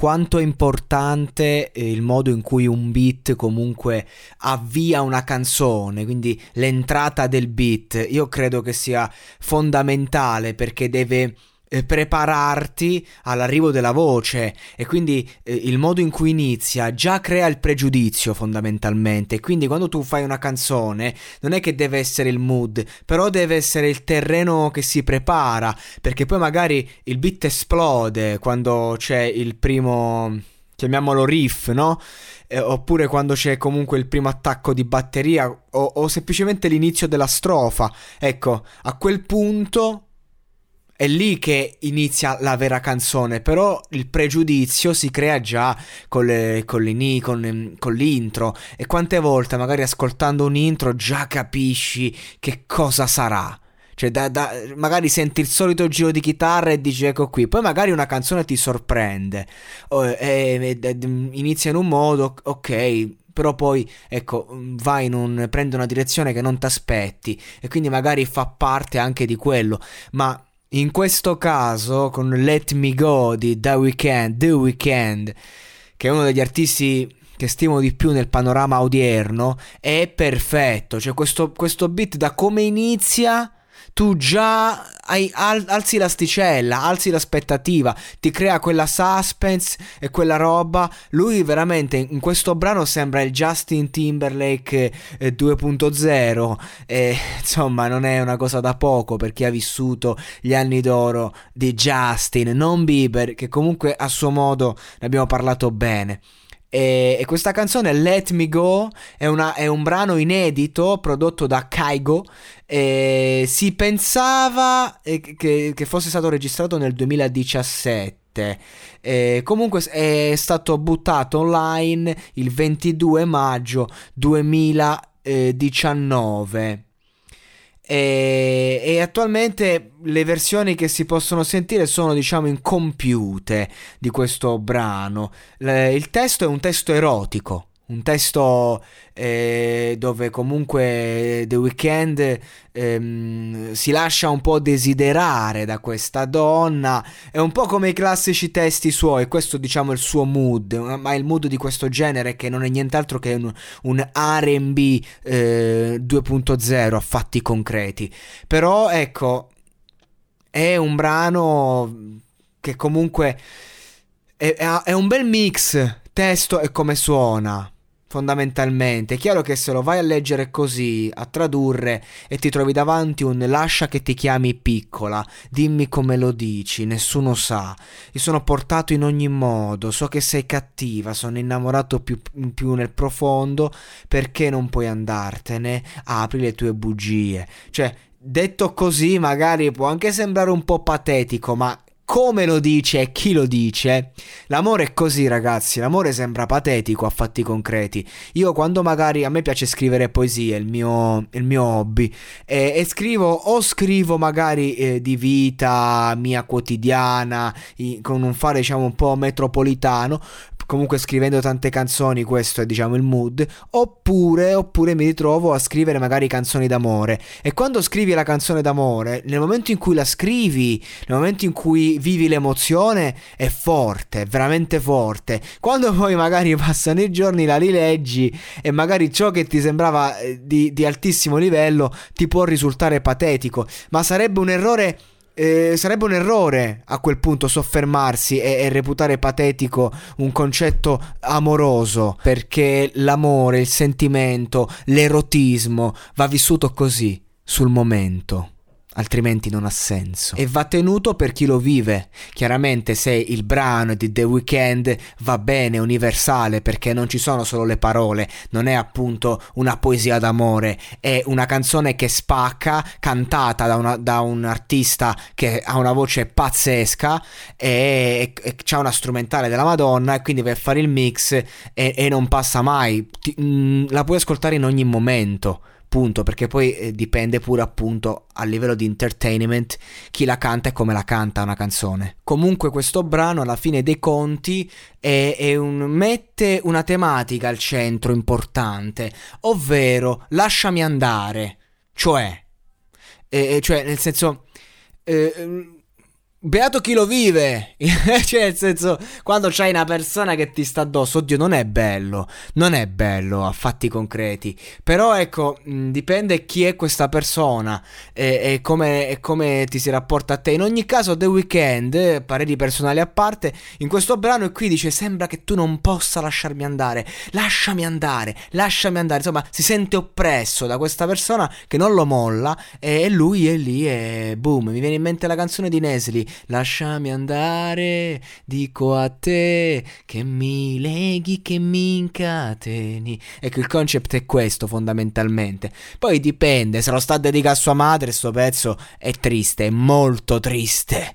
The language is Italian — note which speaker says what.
Speaker 1: quanto è importante eh, il modo in cui un beat comunque avvia una canzone, quindi l'entrata del beat, io credo che sia fondamentale perché deve eh, prepararti all'arrivo della voce. E quindi eh, il modo in cui inizia già crea il pregiudizio fondamentalmente. Quindi quando tu fai una canzone non è che deve essere il mood però deve essere il terreno che si prepara. Perché poi magari il beat esplode quando c'è il primo chiamiamolo riff no? Eh, oppure quando c'è comunque il primo attacco di batteria o, o semplicemente l'inizio della strofa. Ecco a quel punto è lì che inizia la vera canzone, però il pregiudizio si crea già con, le, con, le, con, con l'intro. E quante volte magari ascoltando un intro già capisci che cosa sarà. Cioè, da, da, magari senti il solito giro di chitarra e dici ecco qui, poi magari una canzone ti sorprende, e, e, e, inizia in un modo, ok, però poi ecco va in un prende una direzione che non ti aspetti e quindi magari fa parte anche di quello. Ma in questo caso, con Let Me Go di The Weeknd, The Weeknd, che è uno degli artisti che stimo di più nel panorama odierno, è perfetto. Cioè, questo, questo beat da come inizia tu già hai, al, alzi l'asticella, alzi l'aspettativa, ti crea quella suspense e quella roba. Lui veramente in questo brano sembra il Justin Timberlake eh, 2.0 e insomma non è una cosa da poco per chi ha vissuto gli anni d'oro di Justin, non Bieber, che comunque a suo modo ne abbiamo parlato bene. E, e, questa canzone Let Me Go è, una, è, un brano inedito prodotto da Kaigo. E si pensava che, che fosse stato registrato nel 2017. E comunque è stato buttato online il 22 maggio 2019. E, e, attualmente le versioni che si possono sentire sono diciamo incompiute di questo brano. Il testo è un testo erotico un testo eh, dove comunque The Weeknd ehm, si lascia un po' desiderare da questa donna, è un po' come i classici testi suoi, questo diciamo è il suo mood, ma il mood di questo genere che non è nient'altro che un, un RB eh, 2.0 a fatti concreti, però ecco, è un brano che comunque è, è un bel mix testo e come suona fondamentalmente. È chiaro che se lo vai a leggere così, a tradurre e ti trovi davanti un lascia che ti chiami piccola, dimmi come lo dici, nessuno sa. Io sono portato in ogni modo, so che sei cattiva, sono innamorato più, più nel profondo, perché non puoi andartene? Apri le tue bugie. Cioè, detto così magari può anche sembrare un po' patetico, ma come lo dice e chi lo dice. L'amore è così, ragazzi. L'amore sembra patetico a fatti concreti. Io, quando magari a me piace scrivere poesie, il mio, il mio hobby, e, e, scrivo o scrivo magari eh, di vita mia quotidiana, i, con un fare diciamo un po' metropolitano, comunque scrivendo tante canzoni, questo è diciamo il mood, oppure, oppure mi ritrovo a scrivere magari canzoni d'amore. E quando scrivi la canzone d'amore, nel momento in cui la scrivi, nel momento in cui vivi l'emozione, è forte, è veramente forte. Quando poi magari passano i giorni, la rileggi e magari ciò che ti sembrava eh, di, di altissimo livello ti può risultare patetico, ma sarebbe un errore eh, sarebbe un errore a quel punto soffermarsi e, e, reputare patetico un concetto amoroso, perché l'amore, il sentimento, l'erotismo va vissuto così, sul momento altrimenti non ha senso. E va tenuto per chi lo vive. Chiaramente se il brano di The Weeknd va bene, universale, perché non ci sono solo le parole, non è appunto una poesia d'amore, è una canzone che spacca, cantata da, una, da un artista che ha una voce pazzesca e, e, e una strumentale della Madonna e quindi a fare il mix e, e non passa mai. Ti, mh, mm, la puoi ascoltare in ogni momento punto, perché poi eh, dipende pure appunto a livello di entertainment chi la canta e come la canta una canzone. Comunque questo brano alla fine dei conti è, è un, mette una tematica al centro importante, ovvero lasciami andare, cioè, eh, cioè nel senso... Eh, Beato chi lo vive, cioè nel senso, quando c'hai una persona che ti sta addosso, oddio, non è bello, non è bello a fatti concreti, però ecco, mh, dipende chi è questa persona e, e, come, e, come, ti si rapporta a te. In ogni caso, The Weeknd, pareri personali a parte, in questo brano e qui dice: Sembra che tu non possa lasciarmi andare, lasciami andare, lasciami andare. Insomma, si sente oppresso da questa persona che non lo molla e lui è lì e boom. Mi viene in mente la canzone di Nesli lasciami andare, dico a te che mi leghi, che mi incateni. Ecco, il concept è questo fondamentalmente. Poi dipende, se lo sta dedicando a sua madre, sto pezzo è triste, è molto triste.